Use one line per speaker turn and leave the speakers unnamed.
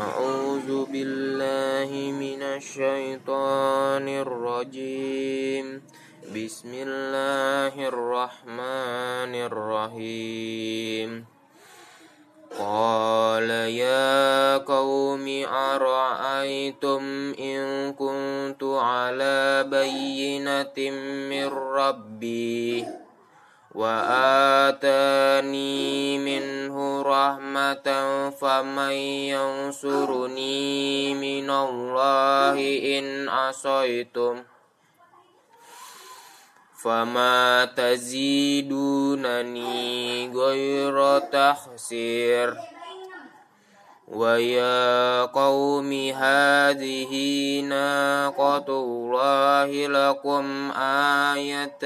أعوذ بالله من الشيطان الرجيم. بسم الله الرحمن الرحيم. قال يا قوم أرأيتم إن كنت على بينة من ربي؟ وآتاني منه رحمة فمن ينصرني من الله إن عصيتم فما تزيدونني غير تخسير ويا قوم هذه ناقة الله لكم آية